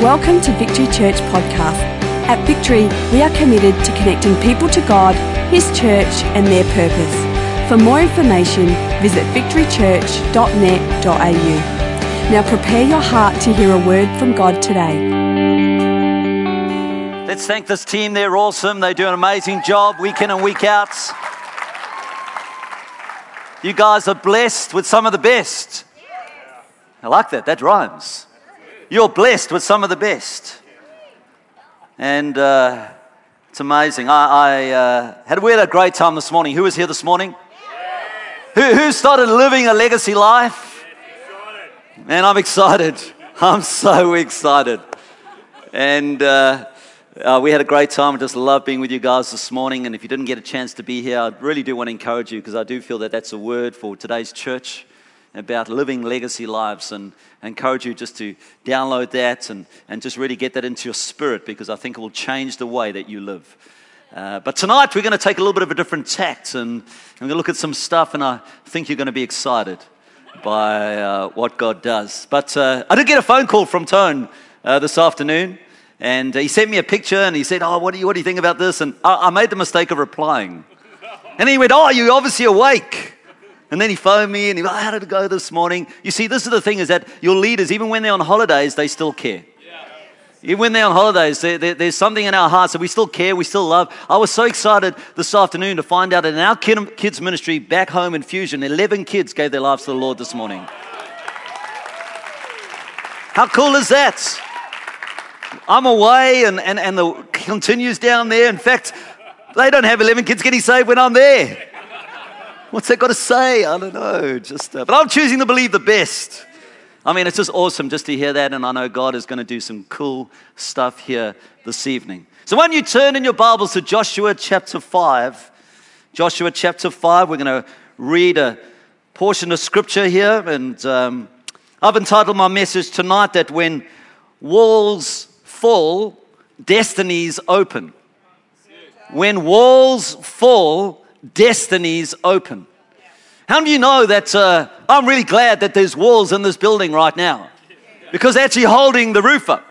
Welcome to Victory Church Podcast. At Victory, we are committed to connecting people to God, His church, and their purpose. For more information, visit victorychurch.net.au. Now prepare your heart to hear a word from God today. Let's thank this team. They're awesome. They do an amazing job week in and week out. You guys are blessed with some of the best. I like that. That rhymes. You're blessed with some of the best. And uh, it's amazing. I, I uh, had, we had a great time this morning. Who was here this morning? Who, who started living a legacy life? Man, I'm excited. I'm so excited. And uh, uh, we had a great time. I just love being with you guys this morning. And if you didn't get a chance to be here, I really do want to encourage you because I do feel that that's a word for today's church about living legacy lives. And I encourage you just to download that and, and just really get that into your spirit because I think it will change the way that you live. Uh, but tonight we're going to take a little bit of a different tact and I'm going to look at some stuff, and I think you're going to be excited by uh, what God does. But uh, I did get a phone call from Tone uh, this afternoon. And he sent me a picture and he said, Oh, what do you, what do you think about this? And I, I made the mistake of replying. And he went, Oh, you're obviously awake. And then he phoned me and he went, How did it go this morning? You see, this is the thing is that your leaders, even when they're on holidays, they still care. Even when they're on holidays, there, there, there's something in our hearts that we still care, we still love. I was so excited this afternoon to find out that in our kid, kids' ministry back home in Fusion, 11 kids gave their lives to the Lord this morning. How cool is that? I'm away and, and, and the continues down there. In fact, they don't have 11 kids getting saved when I'm there. What's that got to say? I don't know. Just, uh, but I'm choosing to believe the best. I mean, it's just awesome just to hear that, and I know God is going to do some cool stuff here this evening. So, when you turn in your Bibles to Joshua chapter 5, Joshua chapter 5, we're going to read a portion of scripture here, and um, I've entitled my message tonight that when walls fall, destinies open. When walls fall, destinies open. How of you know that uh, I'm really glad that there's walls in this building right now? Because they're actually holding the roof up,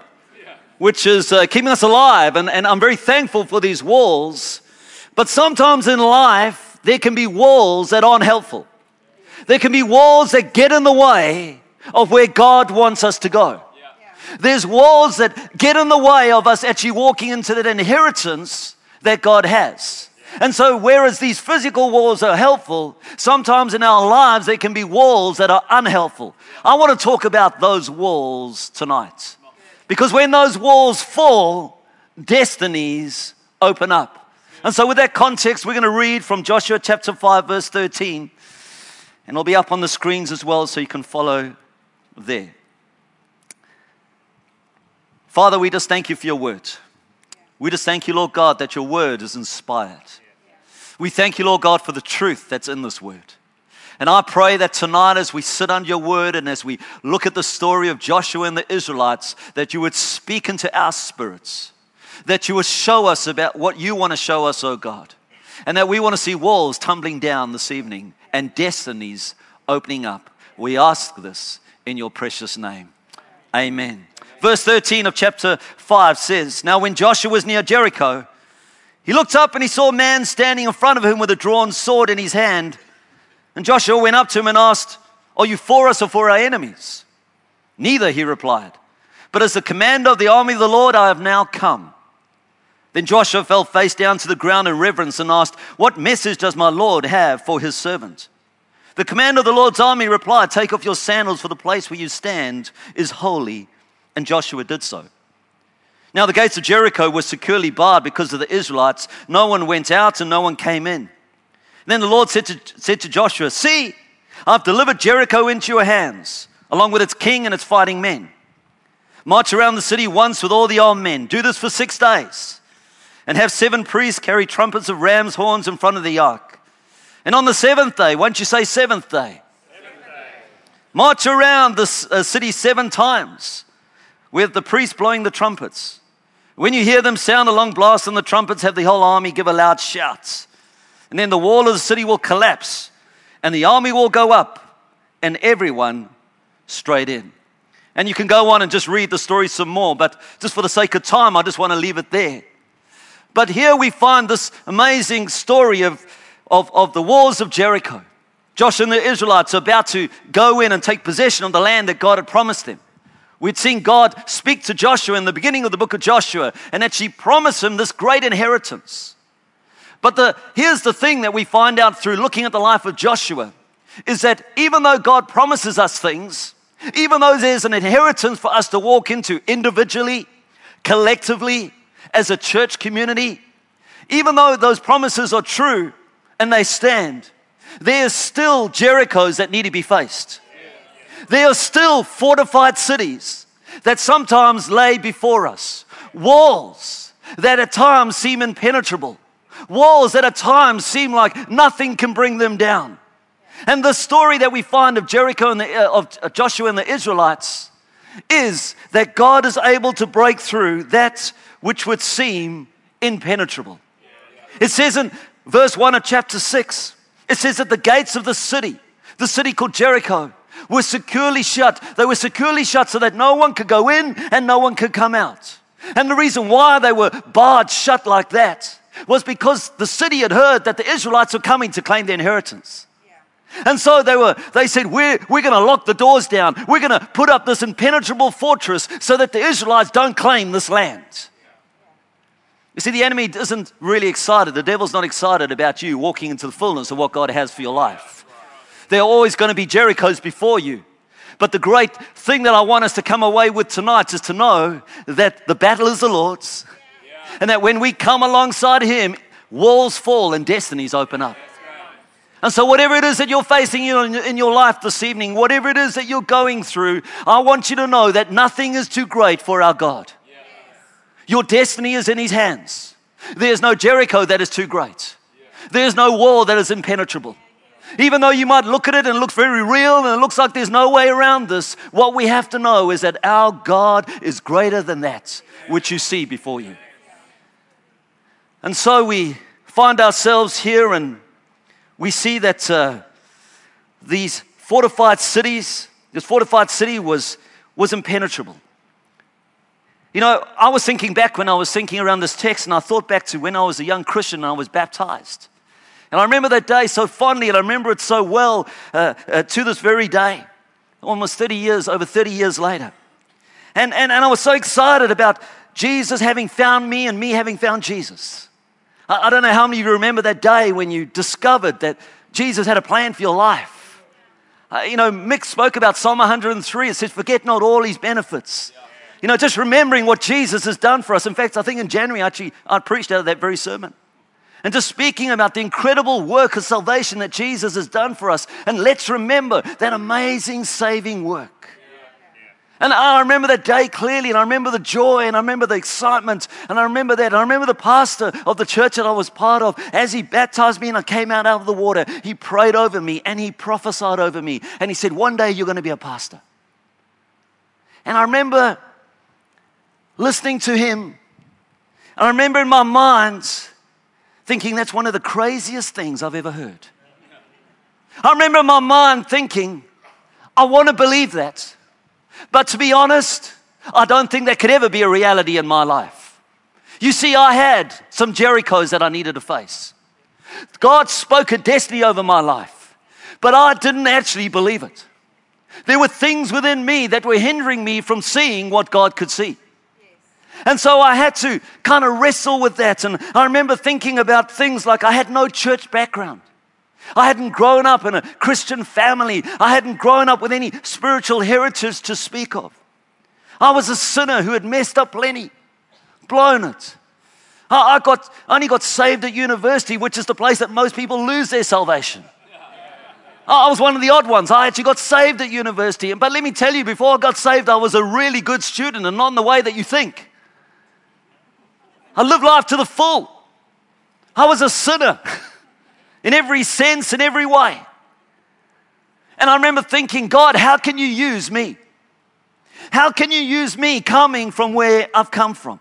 which is uh, keeping us alive. And, and I'm very thankful for these walls. But sometimes in life, there can be walls that aren't helpful. There can be walls that get in the way of where God wants us to go. There's walls that get in the way of us actually walking into that inheritance that God has. And so, whereas these physical walls are helpful, sometimes in our lives there can be walls that are unhelpful. I want to talk about those walls tonight. Because when those walls fall, destinies open up. And so, with that context, we're going to read from Joshua chapter 5, verse 13. And it'll be up on the screens as well so you can follow there. Father, we just thank you for your word. We just thank you, Lord God, that your word is inspired. We thank you, Lord God, for the truth that's in this word. And I pray that tonight, as we sit under your word and as we look at the story of Joshua and the Israelites, that you would speak into our spirits, that you would show us about what you want to show us, oh God, and that we want to see walls tumbling down this evening and destinies opening up. We ask this in your precious name. Amen. Verse 13 of chapter 5 says Now, when Joshua was near Jericho, he looked up and he saw a man standing in front of him with a drawn sword in his hand. And Joshua went up to him and asked, Are you for us or for our enemies? Neither, he replied. But as the commander of the army of the Lord, I have now come. Then Joshua fell face down to the ground in reverence and asked, What message does my Lord have for his servant? The commander of the Lord's army replied, Take off your sandals, for the place where you stand is holy and Joshua did so. Now, the gates of Jericho were securely barred because of the Israelites. No one went out and no one came in. And then the Lord said to, said to Joshua, See, I've delivered Jericho into your hands, along with its king and its fighting men. March around the city once with all the armed men. Do this for six days. And have seven priests carry trumpets of ram's horns in front of the ark. And on the seventh day, won't you say seventh day? Seventh day. March around the uh, city seven times with the priests blowing the trumpets. When you hear them sound a long blast and the trumpets, have the whole army give a loud shout. And then the wall of the city will collapse, and the army will go up, and everyone straight in. And you can go on and just read the story some more, but just for the sake of time, I just want to leave it there. But here we find this amazing story of, of, of the walls of Jericho. Joshua and the Israelites are about to go in and take possession of the land that God had promised them. We'd seen God speak to Joshua in the beginning of the book of Joshua and actually promise him this great inheritance. But the, here's the thing that we find out through looking at the life of Joshua is that even though God promises us things, even though there's an inheritance for us to walk into individually, collectively, as a church community, even though those promises are true and they stand, there are still Jerichos that need to be faced. There are still fortified cities that sometimes lay before us, walls that at times seem impenetrable, walls that at times seem like nothing can bring them down. And the story that we find of Jericho and the, uh, of Joshua and the Israelites is that God is able to break through that which would seem impenetrable. It says in verse 1 of chapter 6, it says that the gates of the city, the city called Jericho, were securely shut. They were securely shut so that no one could go in and no one could come out. And the reason why they were barred shut like that was because the city had heard that the Israelites were coming to claim their inheritance. And so they were, they said, we're, we're going to lock the doors down. We're going to put up this impenetrable fortress so that the Israelites don't claim this land. You see, the enemy isn't really excited. The devil's not excited about you walking into the fullness of what God has for your life. There are always going to be Jerichos before you. But the great thing that I want us to come away with tonight is to know that the battle is the Lord's. And that when we come alongside Him, walls fall and destinies open up. And so, whatever it is that you're facing in your life this evening, whatever it is that you're going through, I want you to know that nothing is too great for our God. Your destiny is in His hands. There's no Jericho that is too great, there's no wall that is impenetrable. Even though you might look at it and it looks very real and it looks like there's no way around this, what we have to know is that our God is greater than that which you see before you. And so we find ourselves here and we see that uh, these fortified cities, this fortified city was, was impenetrable. You know, I was thinking back when I was thinking around this text, and I thought back to when I was a young Christian and I was baptized. And I remember that day so fondly, and I remember it so well uh, uh, to this very day, almost 30 years, over 30 years later. And, and, and I was so excited about Jesus having found me and me having found Jesus. I, I don't know how many of you remember that day when you discovered that Jesus had a plan for your life. Uh, you know, Mick spoke about Psalm 103. It says, Forget not all his benefits. You know, just remembering what Jesus has done for us. In fact, I think in January, actually, I preached out of that very sermon. And just speaking about the incredible work of salvation that Jesus has done for us. And let's remember that amazing saving work. And I remember that day clearly, and I remember the joy, and I remember the excitement, and I remember that. And I remember the pastor of the church that I was part of, as he baptized me and I came out out of the water, he prayed over me and he prophesied over me. And he said, One day you're going to be a pastor. And I remember listening to him. I remember in my mind thinking that's one of the craziest things I've ever heard. I remember my mind thinking, I want to believe that. But to be honest, I don't think that could ever be a reality in my life. You see, I had some Jerichos that I needed to face. God spoke a destiny over my life, but I didn't actually believe it. There were things within me that were hindering me from seeing what God could see. And so I had to kind of wrestle with that. And I remember thinking about things like I had no church background. I hadn't grown up in a Christian family. I hadn't grown up with any spiritual heritage to speak of. I was a sinner who had messed up plenty, blown it. I got, only got saved at university, which is the place that most people lose their salvation. I was one of the odd ones. I actually got saved at university. But let me tell you, before I got saved, I was a really good student and not in the way that you think. I lived life to the full. I was a sinner in every sense, in every way. And I remember thinking, God, how can you use me? How can you use me coming from where I've come from?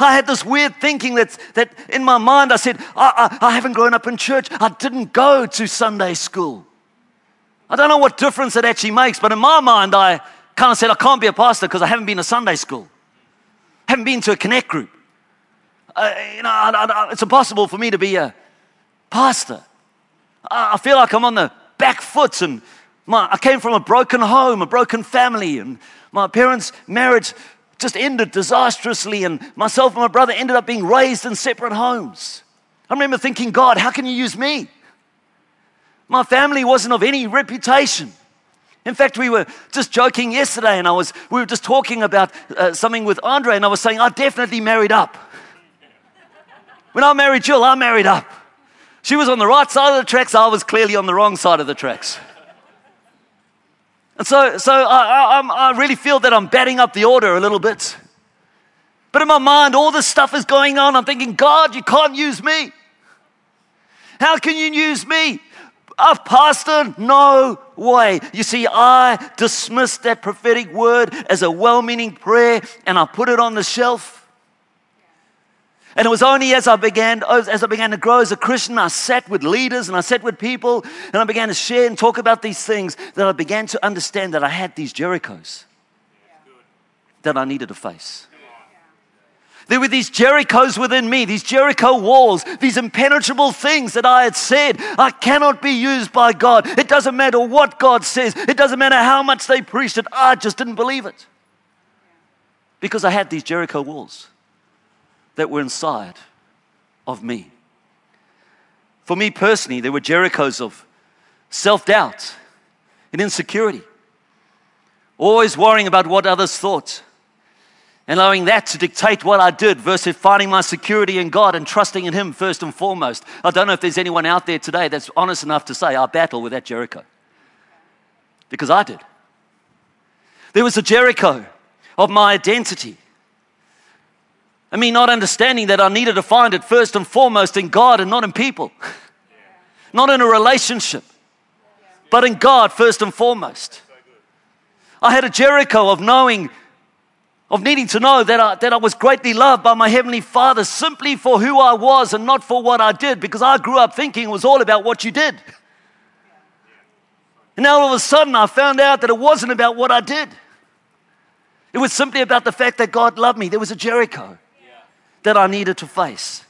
I had this weird thinking that, that in my mind I said, I, I, I haven't grown up in church. I didn't go to Sunday school. I don't know what difference it actually makes, but in my mind, I kind of said, I can't be a pastor because I haven't been to Sunday school, I haven't been to a connect group. Uh, you know, I, I, it's impossible for me to be a pastor. I, I feel like I'm on the back foot and my, I came from a broken home, a broken family, and my parents' marriage just ended disastrously, and myself and my brother ended up being raised in separate homes. I remember thinking, God, how can you use me? My family wasn't of any reputation. In fact, we were just joking yesterday, and I was, we were just talking about uh, something with Andre, and I was saying, I definitely married up. When I married Jill, I married up. She was on the right side of the tracks, I was clearly on the wrong side of the tracks. And so, so I, I, I really feel that I'm batting up the order a little bit. But in my mind, all this stuff is going on. I'm thinking, God, you can't use me. How can you use me? A pastor? No way. You see, I dismissed that prophetic word as a well meaning prayer and I put it on the shelf. And it was only as I began, as I began to grow as a Christian, I sat with leaders and I sat with people and I began to share and talk about these things that I began to understand that I had these Jerichos that I needed to face. There were these Jerichos within me, these Jericho walls, these impenetrable things that I had said. I cannot be used by God. It doesn't matter what God says, it doesn't matter how much they preached it. I just didn't believe it. Because I had these Jericho walls that were inside of me. For me personally, there were Jerichos of self doubt and insecurity, always worrying about what others thought, allowing that to dictate what I did versus finding my security in God and trusting in Him first and foremost. I don't know if there's anyone out there today that's honest enough to say, I battle with that Jericho. Because I did. There was a Jericho of my identity I mean, not understanding that I needed to find it first and foremost in God and not in people, not in a relationship, but in God first and foremost. I had a Jericho of knowing, of needing to know that I, that I was greatly loved by my Heavenly Father simply for who I was and not for what I did, because I grew up thinking it was all about what you did. And now all of a sudden I found out that it wasn't about what I did. It was simply about the fact that God loved me. There was a Jericho that I needed to face.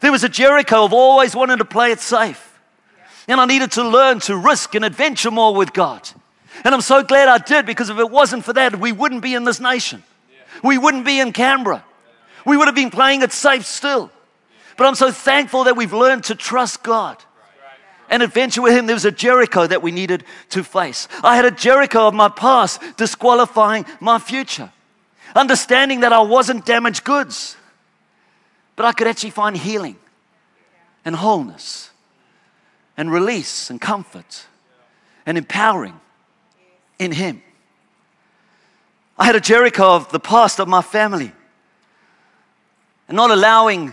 There was a Jericho of always wanting to play it safe. And I needed to learn to risk and adventure more with God. And I'm so glad I did because if it wasn't for that, we wouldn't be in this nation. We wouldn't be in Canberra. We would have been playing it safe still. But I'm so thankful that we've learned to trust God and adventure with Him. There was a Jericho that we needed to face. I had a Jericho of my past disqualifying my future, understanding that I wasn't damaged goods but I could actually find healing and wholeness and release and comfort and empowering in Him. I had a Jericho of the past of my family and not allowing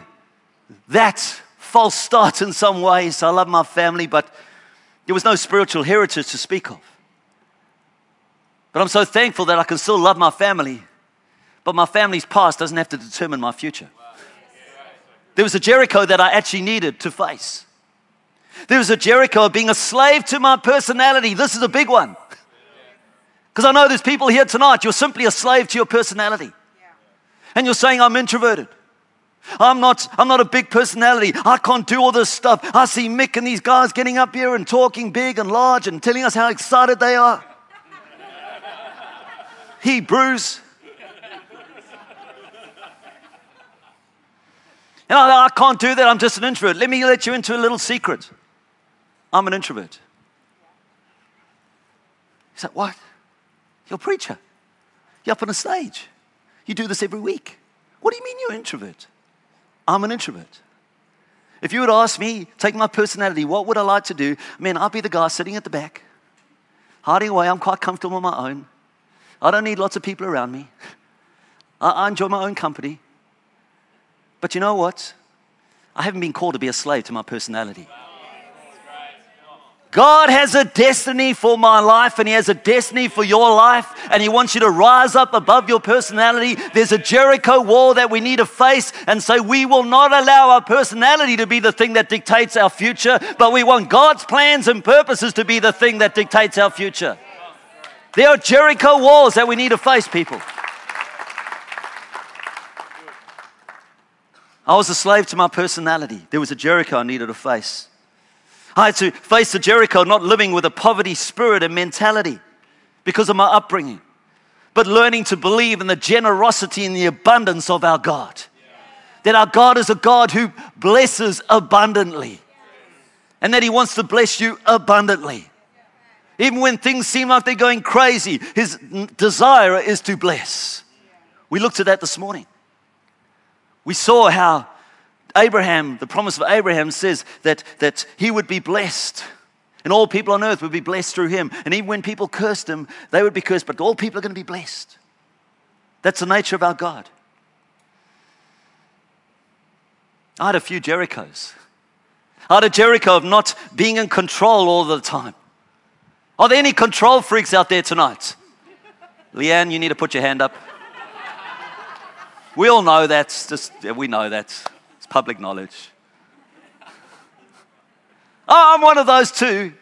that false start in some ways. I love my family, but there was no spiritual heritage to speak of. But I'm so thankful that I can still love my family, but my family's past doesn't have to determine my future. There was a Jericho that I actually needed to face. There was a Jericho of being a slave to my personality. This is a big one. Because I know there's people here tonight, you're simply a slave to your personality. And you're saying, I'm introverted. I'm not, I'm not a big personality. I can't do all this stuff. I see Mick and these guys getting up here and talking big and large and telling us how excited they are. Hebrews. And I, can't do that. I'm just an introvert. Let me let you into a little secret. I'm an introvert. He said, What? You're a preacher. You're up on a stage. You do this every week. What do you mean you're an introvert? I'm an introvert. If you would ask me, take my personality, what would I like to do? I mean, I'd be the guy sitting at the back, hiding away. I'm quite comfortable on my own. I don't need lots of people around me. I, I enjoy my own company. But you know what? I haven't been called to be a slave to my personality. God has a destiny for my life and He has a destiny for your life, and He wants you to rise up above your personality. There's a Jericho wall that we need to face, and so we will not allow our personality to be the thing that dictates our future, but we want God's plans and purposes to be the thing that dictates our future. There are Jericho walls that we need to face, people. I was a slave to my personality. There was a Jericho I needed to face. I had to face the Jericho not living with a poverty spirit and mentality because of my upbringing, but learning to believe in the generosity and the abundance of our God. That our God is a God who blesses abundantly and that He wants to bless you abundantly. Even when things seem like they're going crazy, His desire is to bless. We looked at that this morning. We saw how Abraham, the promise of Abraham says that, that he would be blessed. And all people on earth would be blessed through him. And even when people cursed him, they would be cursed, but all people are going to be blessed. That's the nature of our God. I had a few Jerichos. I had a Jericho of not being in control all the time. Are there any control freaks out there tonight? Leanne, you need to put your hand up. We all know that's just, we know that's it's public knowledge. Oh, I'm one of those too.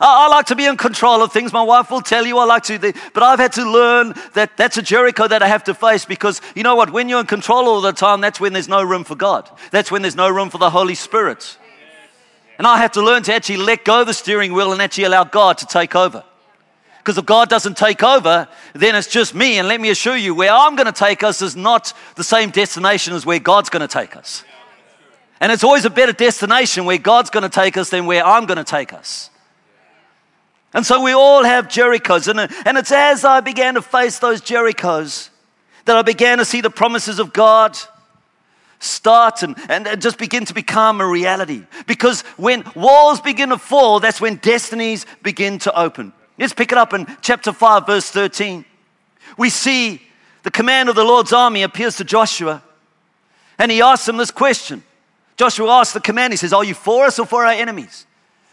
I, like to be in control of things. My wife will tell you I like to, but I've had to learn that that's a Jericho that I have to face because you know what? When you're in control all the time, that's when there's no room for God. That's when there's no room for the Holy Spirit. And I have to learn to actually let go the steering wheel and actually allow God to take over. Because if God doesn't take over, then it's just me. And let me assure you, where I'm going to take us is not the same destination as where God's going to take us. And it's always a better destination where God's going to take us than where I'm going to take us. And so we all have Jerichos. And, it's as I began to face those Jerichos that I began to see the promises of God start and, and just begin to become a reality. Because when walls begin to fall, that's when destinies begin to open. Let's pick it up in chapter 5, verse 13. We see the command of the Lord's army appears to Joshua, and he asks him this question. Joshua asks the command, he says, Are you for us or for our enemies?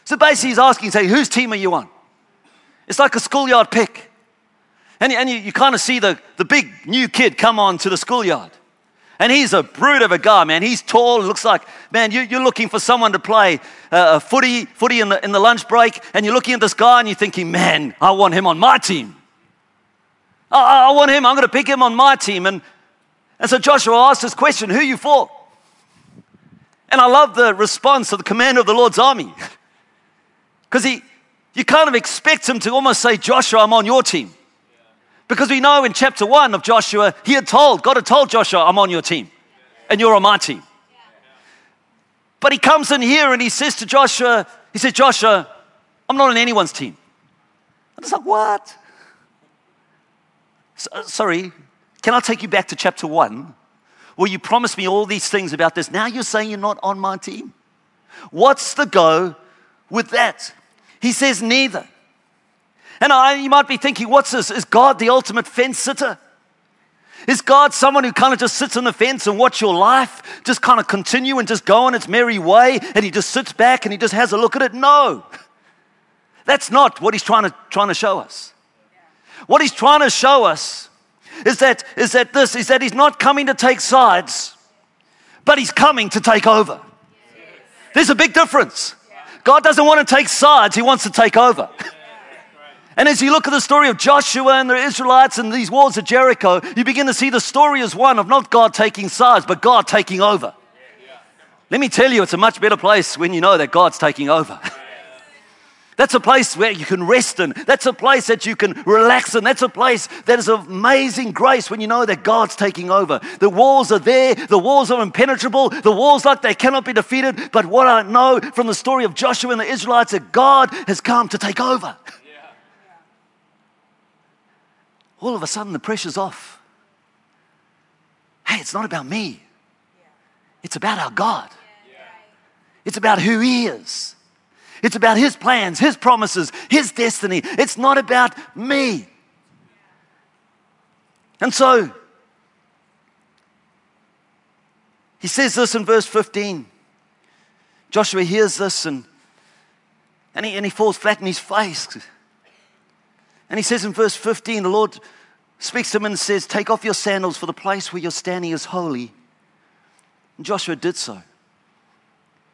So basically, he's asking, say, Whose team are you on? It's like a schoolyard pick. And, and you, you kind of see the, the big new kid come on to the schoolyard. And he's a brute of a guy, man. He's tall. Looks like, man, you, are looking for someone to play uh, footy, footy in the, in the lunch break. And you're looking at this guy and you're thinking, man, I want him on my team. I, I want him. I'm going to pick him on my team. And, and so Joshua asked this question Who you for? And I love the response of the commander of the Lord's army. Because he, you kind of expect him to almost say, Joshua, I'm on your team. Because we know in chapter one of Joshua, he had told, God had told Joshua, I'm on your team and you're on my team. But he comes in here and he says to Joshua, he said, Joshua, I'm not on anyone's team. And it's like, what? So, uh, sorry, can I take you back to chapter one? Where you promised me all these things about this. Now you're saying you're not on my team. What's the go with that? He says, neither. And I, you might be thinking, what's this? Is God the ultimate fence sitter? Is God someone who kind of just sits on the fence and watch your life just kind of continue and just go on its merry way and he just sits back and he just has a look at it? No. That's not what he's trying to, trying to show us. What he's trying to show us is that, is that this is that he's not coming to take sides, but he's coming to take over. There's a big difference. God doesn't want to take sides, he wants to take over. And as you look at the story of Joshua and the Israelites and these walls of Jericho, you begin to see the story as one of not God taking sides, but God taking over. Let me tell you, it's a much better place when you know that God's taking over. That's a place where you can rest in. That's a place that you can relax in. That's a place that is of amazing grace when you know that God's taking over. The walls are there. The walls are impenetrable. The walls like they cannot be defeated. But what I know from the story of Joshua and the Israelites that God has come to take over all of a sudden the pressure's off. Hey, it's not about me, it's about our God. It's about who He is. It's about His plans, His promises, His destiny. It's not about me. And so, he says this in verse 15. Joshua hears this and, and, he, and he falls flat in his face. And he says in verse 15, the Lord speaks to him and says, Take off your sandals, for the place where you're standing is holy. And Joshua did so.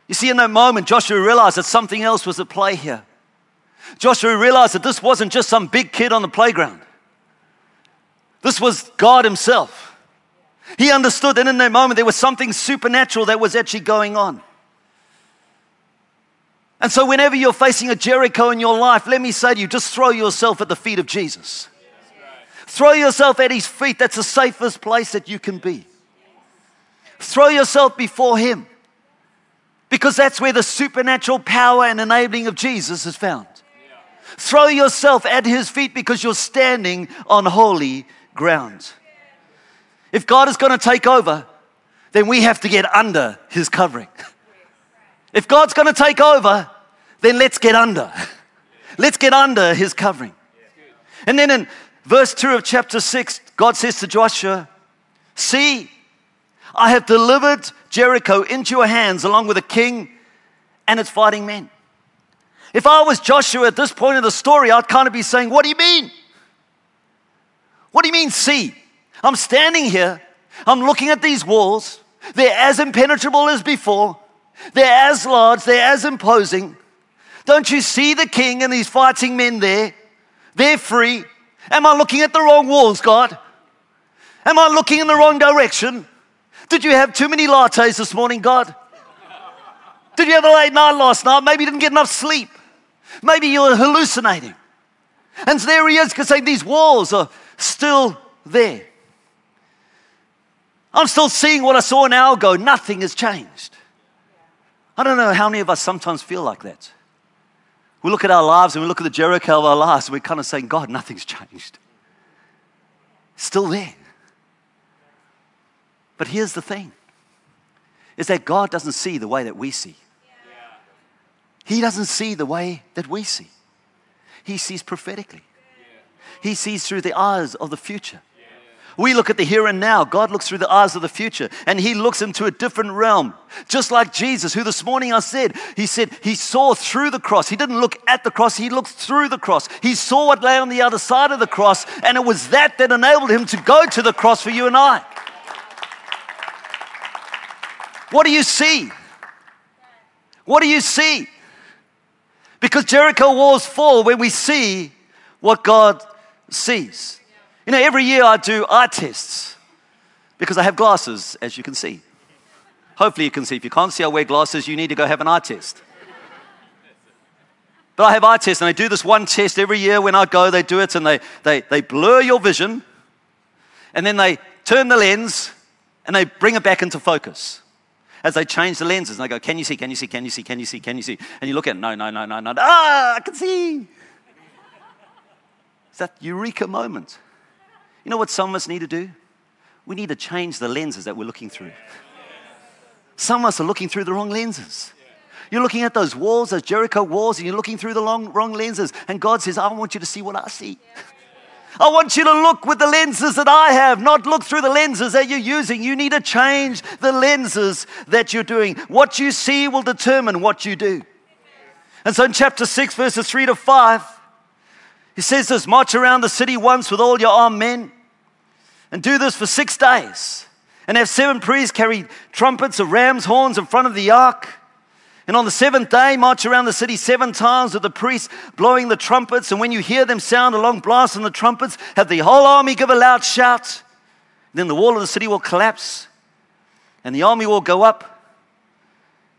You see, in that moment, Joshua realized that something else was at play here. Joshua realized that this wasn't just some big kid on the playground. This was God Himself. He understood that in that moment there was something supernatural that was actually going on. And so, whenever you're facing a Jericho in your life, let me say to you just throw yourself at the feet of Jesus. Throw yourself at His feet. That's the safest place that you can be. Throw yourself before Him because that's where the supernatural power and enabling of Jesus is found. Throw yourself at His feet because you're standing on holy ground. If God is going to take over, then we have to get under His covering. If God's going to take over, then let's get under. Let's get under his covering. And then in verse 2 of chapter 6, God says to Joshua, See, I have delivered Jericho into your hands along with the king and its fighting men. If I was Joshua at this point in the story, I'd kind of be saying, What do you mean? What do you mean, see? I'm standing here, I'm looking at these walls, they're as impenetrable as before. They're as large, they're as imposing. Don't you see the king and these fighting men there? They're free. Am I looking at the wrong walls, God? Am I looking in the wrong direction? Did you have too many lattes this morning, God? Did you have a late night last night? Maybe you didn't get enough sleep. Maybe you were hallucinating. And so there he is, because these walls are still there. I'm still seeing what I saw an hour ago. Nothing has changed. I don't know how many of us sometimes feel like that. We look at our lives and we look at the Jericho of our lives and we're kind of saying, God, nothing's changed. Still there. But here's the thing is that God doesn't see the way that we see. He doesn't see the way that we see. He sees prophetically. He sees through the eyes of the future. We look at the here and now. God looks through the eyes of the future and he looks into a different realm. Just like Jesus, who this morning I said, he said he saw through the cross. He didn't look at the cross, he looked through the cross. He saw what lay on the other side of the cross, and it was that that enabled him to go to the cross for you and I. What do you see? What do you see? Because Jericho walls fall when we see what God sees. You know, every year I do eye tests because I have glasses, as you can see. Hopefully, you can see. If you can't see, I wear glasses, you need to go have an eye test. But I have eye tests, and they do this one test every year when I go. They do it, and they, they, they blur your vision, and then they turn the lens, and they bring it back into focus as they change the lenses. And they go, Can you see? Can you see? Can you see? Can you see? Can you see? And you look at it, No, no, no, no, no. Ah, I can see. It's that eureka moment. You know what some of us need to do? We need to change the lenses that we're looking through. Some of us are looking through the wrong lenses. You're looking at those walls, those Jericho walls, and you're looking through the long, wrong lenses. And God says, I want you to see what I see. I want you to look with the lenses that I have, not look through the lenses that you're using. You need to change the lenses that you're doing. What you see will determine what you do. And so in chapter 6, verses 3 to 5, he says this march around the city once with all your armed men and do this for six days. And have seven priests carry trumpets of ram's horns in front of the ark. And on the seventh day, march around the city seven times with the priests blowing the trumpets. And when you hear them sound a long blast on the trumpets, have the whole army give a loud shout. Then the wall of the city will collapse, and the army will go up,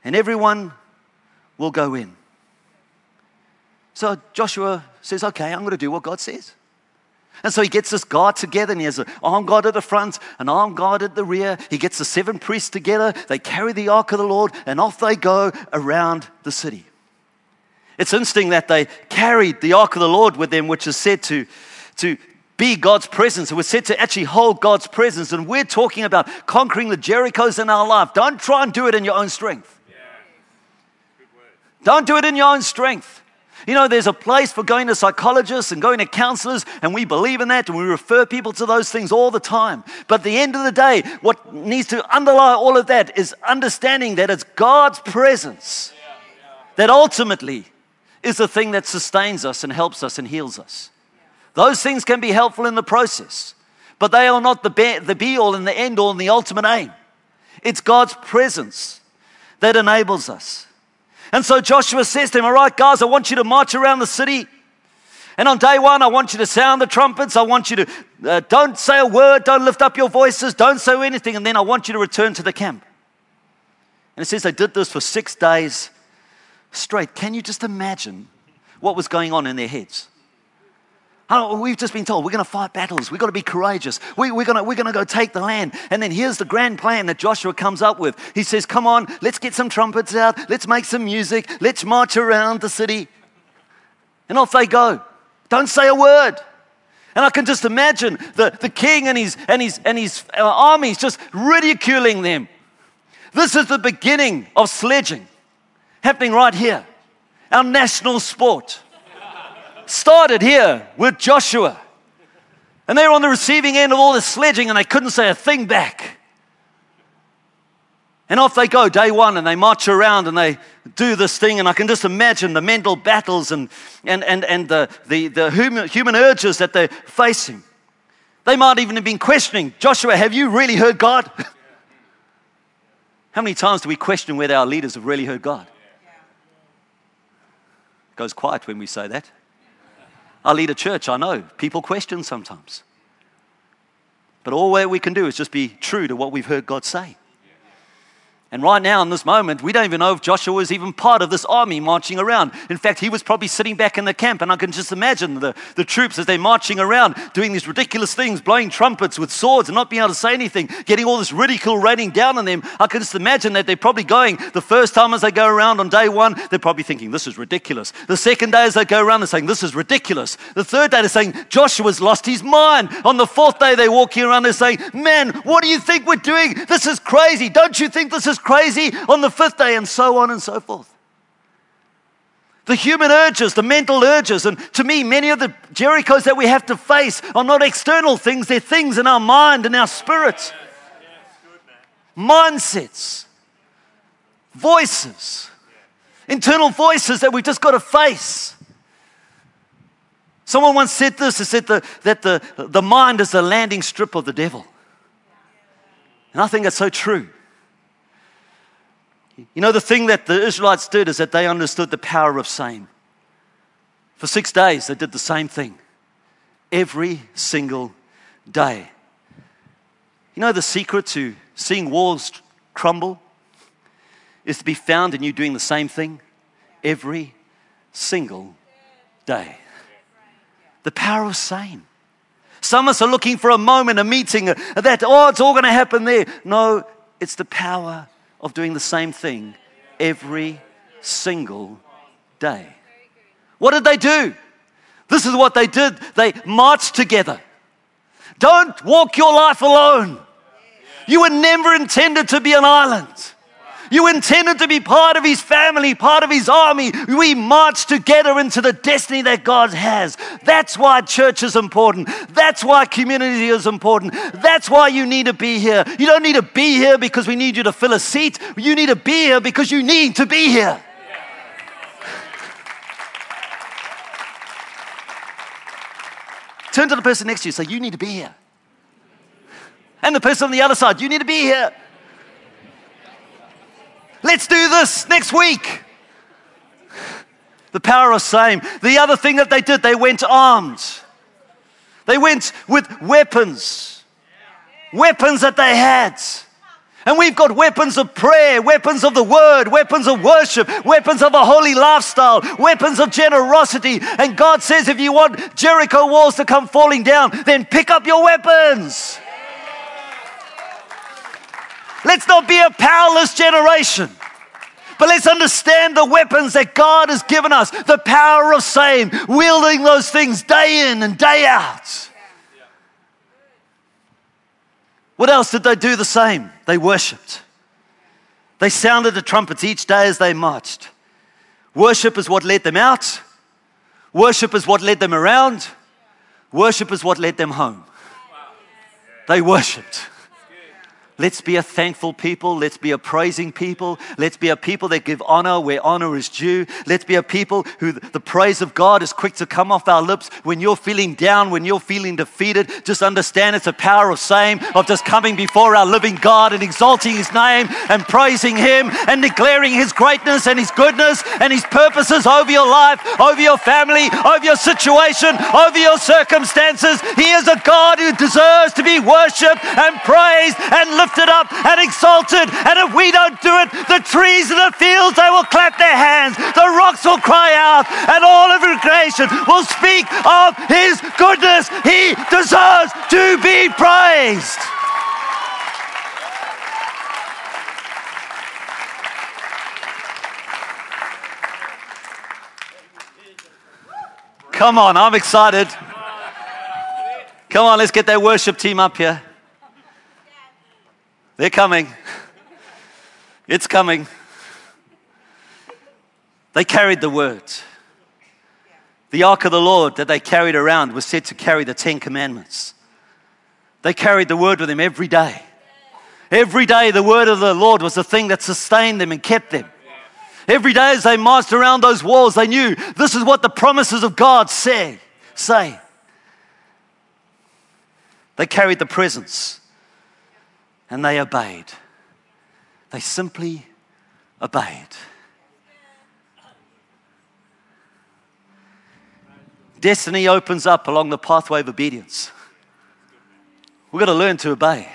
and everyone will go in. So Joshua says, Okay, I'm going to do what God says. And so he gets this guard together and he has an armed guard at the front, an armed guard at the rear. He gets the seven priests together. They carry the ark of the Lord and off they go around the city. It's interesting that they carried the ark of the Lord with them, which is said to, to be God's presence. It was said to actually hold God's presence. And we're talking about conquering the Jerichos in our life. Don't try and do it in your own strength. Yeah. Don't do it in your own strength. You know, there's a place for going to psychologists and going to counselors, and we believe in that, and we refer people to those things all the time. But at the end of the day, what needs to underlie all of that is understanding that it's God's presence that ultimately is the thing that sustains us and helps us and heals us. Those things can be helpful in the process, but they are not the be, the be all and the end all and the ultimate aim. It's God's presence that enables us. And so Joshua says to him, All right, guys, I want you to march around the city. And on day one, I want you to sound the trumpets. I want you to, uh, don't say a word, don't lift up your voices, don't say anything. And then I want you to return to the camp. And it says they did this for six days straight. Can you just imagine what was going on in their heads? We've just been told we're going to fight battles. We've got to be courageous. We, are going to, we're going to go take the land. And then here's the grand plan that Joshua comes up with. He says, Come on, let's get some trumpets out. Let's make some music. Let's march around the city. And off they go. Don't say a word. And I can just imagine the, the king and his, and, his, and his uh, armies just ridiculing them. This is the beginning of sledging happening right here, our national sport started here with Joshua. And they were on the receiving end of all this sledging and they couldn't say a thing back. And off they go, day one, and they march around and they do this thing. And I can just imagine the mental battles and, and, and, and the, the, the human, human urges that they're facing. They might even have been questioning Joshua, have you really heard God? How many times do we question whether our leaders have really heard God? It goes quiet when we say that. I lead a church, I know. People question sometimes. But all we can do is just be true to what we've heard God say. And right now, in this moment, we don't even know if Joshua was even part of this army marching around. In fact, he was probably sitting back in the camp, and I can just imagine the, the troops as they're marching around, doing these ridiculous things, blowing trumpets with swords and not being able to say anything, getting all this ridicule raining down on them. I can just imagine that they're probably going the first time as they go around on day one, they're probably thinking, This is ridiculous. The second day as they go around, they're saying, This is ridiculous. The third day, they're saying, Joshua's lost his mind. On the fourth day, they're walking around, they're saying, Man, what do you think we're doing? This is crazy. Don't you think this is crazy on the fifth day, and so on and so forth. The human urges, the mental urges, and to me, many of the Jerichos that we have to face are not external things, they're things in our mind and our spirits. Mindsets, voices, internal voices that we've just got to face. Someone once said this, they said the, that the, the mind is the landing strip of the devil. And I think that's so true. You know, the thing that the Israelites did is that they understood the power of saying. For six days, they did the same thing every single day. You know, the secret to seeing walls crumble is to be found in you doing the same thing every single day. The power of saying. Some of us are looking for a moment, a meeting, that, oh, it's all going to happen there. No, it's the power of doing the same thing every single day. What did they do? This is what they did. They marched together. Don't walk your life alone. You were never intended to be an island. You intended to be part of his family, part of his army. We march together into the destiny that God has. That's why church is important. That's why community is important. That's why you need to be here. You don't need to be here because we need you to fill a seat. You need to be here because you need to be here. Turn to the person next to you say, You need to be here. And the person on the other side, You need to be here. Let's do this next week. The power of same. The other thing that they did, they went armed. They went with weapons. Weapons that they had. And we've got weapons of prayer, weapons of the word, weapons of worship, weapons of a holy lifestyle, weapons of generosity. And God says, if you want Jericho walls to come falling down, then pick up your weapons. Let's not be a powerless generation. But let's understand the weapons that God has given us the power of saying, wielding those things day in and day out. What else did they do the same? They worshiped. They sounded the trumpets each day as they marched. Worship is what led them out, worship is what led them around, worship is what led them home. They worshiped. Let's be a thankful people. Let's be a praising people. Let's be a people that give honor where honor is due. Let's be a people who the praise of God is quick to come off our lips when you're feeling down, when you're feeling defeated. Just understand it's a power of same, of just coming before our living God and exalting His name and praising Him and declaring His greatness and His goodness and His purposes over your life, over your family, over your situation, over your circumstances. He is a God who deserves to be worshiped and praised and lifted up and exalted. And if we don't do it, the trees in the fields, they will clap their hands. The rocks will cry out and all of creation will speak of his goodness. He deserves to be praised. Come on, I'm excited. Come on, let's get that worship team up here. They're coming. It's coming. They carried the word. The ark of the Lord that they carried around was said to carry the Ten Commandments. They carried the word with them every day. Every day, the word of the Lord was the thing that sustained them and kept them. Every day, as they marched around those walls, they knew this is what the promises of God say. Say. They carried the presence and they obeyed. They simply obeyed. Destiny opens up along the pathway of obedience. We've got to learn to obey.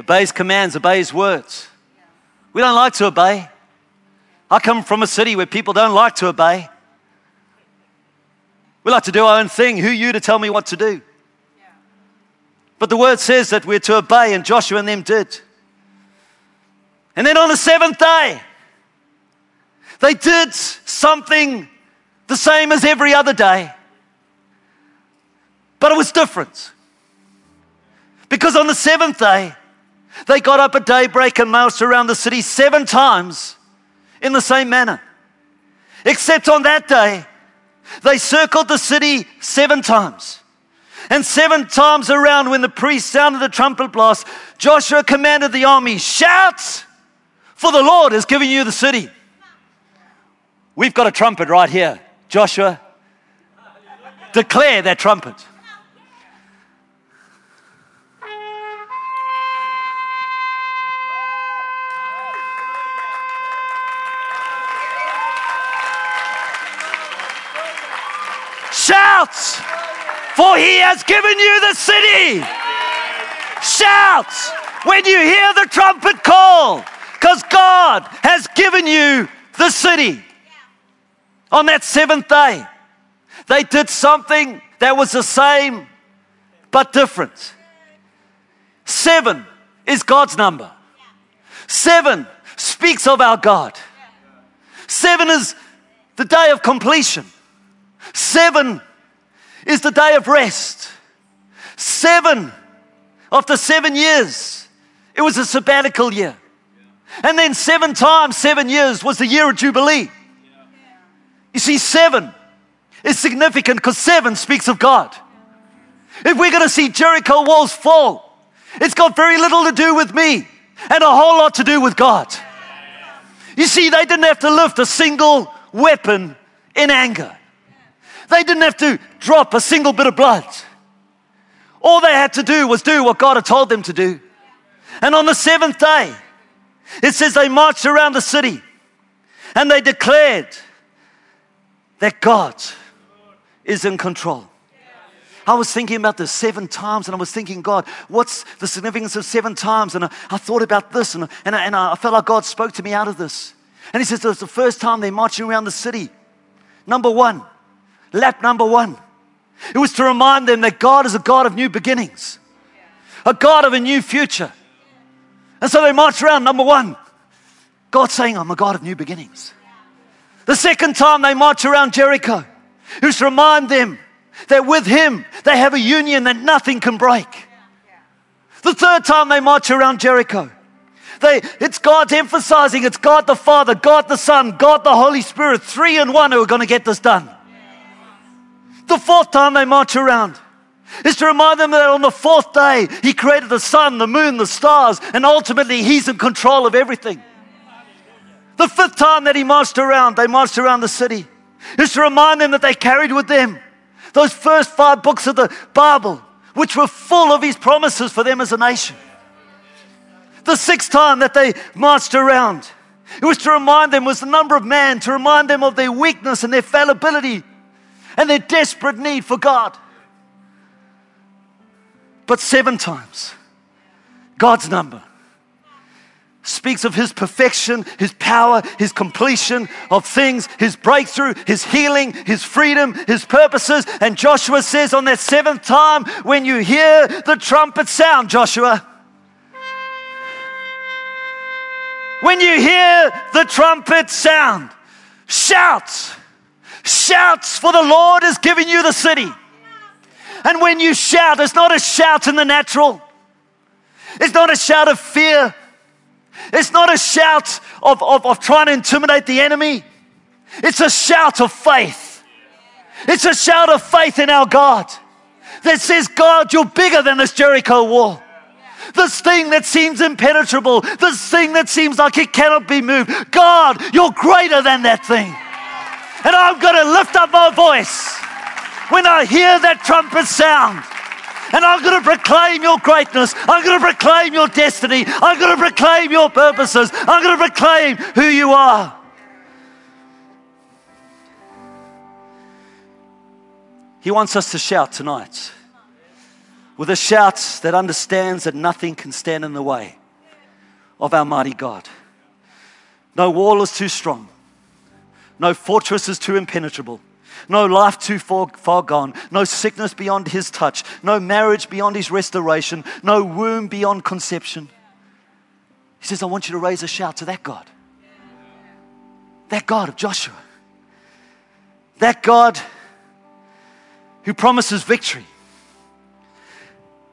Obey his commands, obey his words. We don't like to obey. I come from a city where people don't like to obey. We like to do our own thing. Who you to tell me what to do? But the word says that we're to obey, and Joshua and them did. And then on the seventh day, they did something the same as every other day, but it was different. Because on the seventh day, they got up at daybreak and marched around the city seven times in the same manner. Except on that day, they circled the city seven times. And seven times around, when the priest sounded the trumpet blast, Joshua commanded the army, Shout, for the Lord has given you the city. We've got a trumpet right here. Joshua, declare that trumpet. Shout! For he has given you the city. Shout when you hear the trumpet call, because God has given you the city. On that seventh day, they did something that was the same but different. Seven is God's number. Seven speaks of our God. Seven is the day of completion. Seven is the day of rest. Seven, after seven years, it was a sabbatical year. And then seven times seven years was the year of Jubilee. You see, seven is significant because seven speaks of God. If we're going to see Jericho walls fall, it's got very little to do with me and a whole lot to do with God. You see, they didn't have to lift a single weapon in anger. They didn't have to drop a single bit of blood. All they had to do was do what God had told them to do. And on the seventh day, it says they marched around the city and they declared that God is in control. I was thinking about this seven times and I was thinking, God, what's the significance of seven times? And I, I thought about this and, and, I, and I felt like God spoke to me out of this. And He says, it's the first time they're marching around the city. Number one, lap number one. It was to remind them that God is a God of new beginnings, a God of a new future. And so they marched around, number one, God saying, I'm a God of new beginnings. The second time they march around Jericho, it was to remind them that with Him they have a union that nothing can break. The third time they march around Jericho, they, it's God's emphasizing it's God the Father, God the Son, God the Holy Spirit, three in one who are going to get this done. The fourth time they march around, is to remind them that on the fourth day, He created the sun, the moon, the stars, and ultimately He's in control of everything. The fifth time that He marched around, they marched around the city, is to remind them that they carried with them those first five books of the Bible, which were full of His promises for them as a nation. The sixth time that they marched around, it was to remind them was the number of man, to remind them of their weakness and their fallibility and their desperate need for God. But seven times, God's number speaks of his perfection, his power, his completion of things, his breakthrough, his healing, his freedom, his purposes. And Joshua says on that seventh time, when you hear the trumpet sound, Joshua, when you hear the trumpet sound, shout, shouts, for the Lord has given you the city. And when you shout, it's not a shout in the natural, it's not a shout of fear, it's not a shout of, of, of trying to intimidate the enemy, it's a shout of faith. It's a shout of faith in our God that says, God, you're bigger than this Jericho wall. This thing that seems impenetrable, this thing that seems like it cannot be moved. God, you're greater than that thing. And I'm going to lift up my voice when I hear that trumpet sound. And I'm going to proclaim your greatness. I'm going to proclaim your destiny. I'm going to proclaim your purposes. I'm going to proclaim who you are. He wants us to shout tonight with a shout that understands that nothing can stand in the way of our mighty God. No wall is too strong, no fortress is too impenetrable. No life too far, far gone. No sickness beyond his touch. No marriage beyond his restoration. No womb beyond conception. He says, I want you to raise a shout to that God. That God of Joshua. That God who promises victory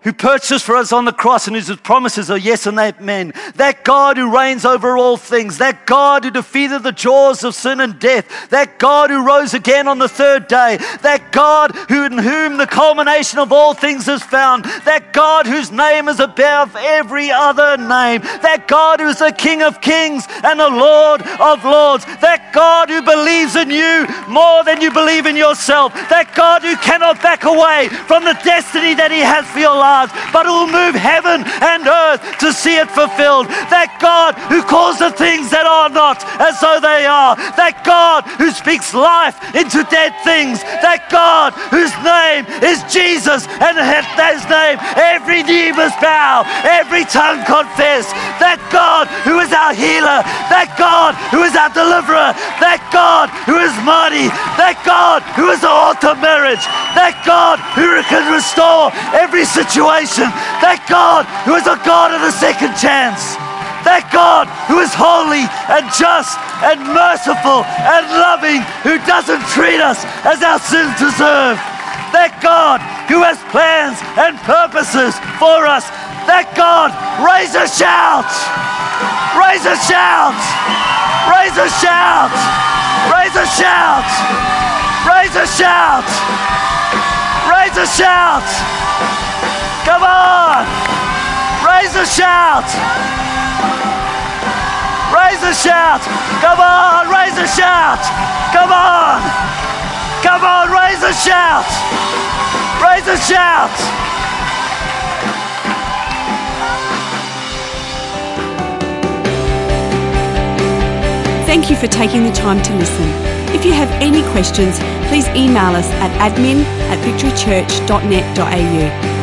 who purchased for us on the cross and whose promises are yes and amen. That God who reigns over all things. That God who defeated the jaws of sin and death. That God who rose again on the third day. That God who, in whom the culmination of all things is found. That God whose name is above every other name. That God who is the King of kings and the Lord of lords. That God who believes in you more than you believe in yourself. That God who cannot back away from the destiny that he has for your life but it will move heaven and earth to see it fulfilled. That God who calls the things that are not as though they are. That God who speaks life into dead things. That God whose name is Jesus and at his name every knee must bow, every tongue confess. That God who is our healer. That God who is our deliverer. That God who is mighty. That God who is the author of marriage. That God who can restore every situation situation. That God who is a God of the second chance. That God who is holy and just and merciful and loving, who doesn't treat us as our sins deserve. That God who has plans and purposes for us. That God, raise a shout! Raise a shout! Raise a shout! Raise a shout! Raise a shout! Raise a shout! Come on! Raise a shout! Raise a shout! Come on, raise a shout! Come on! Come on, raise a shout! Raise a shout! Thank you for taking the time to listen. If you have any questions, please email us at admin at victorychurch.net.au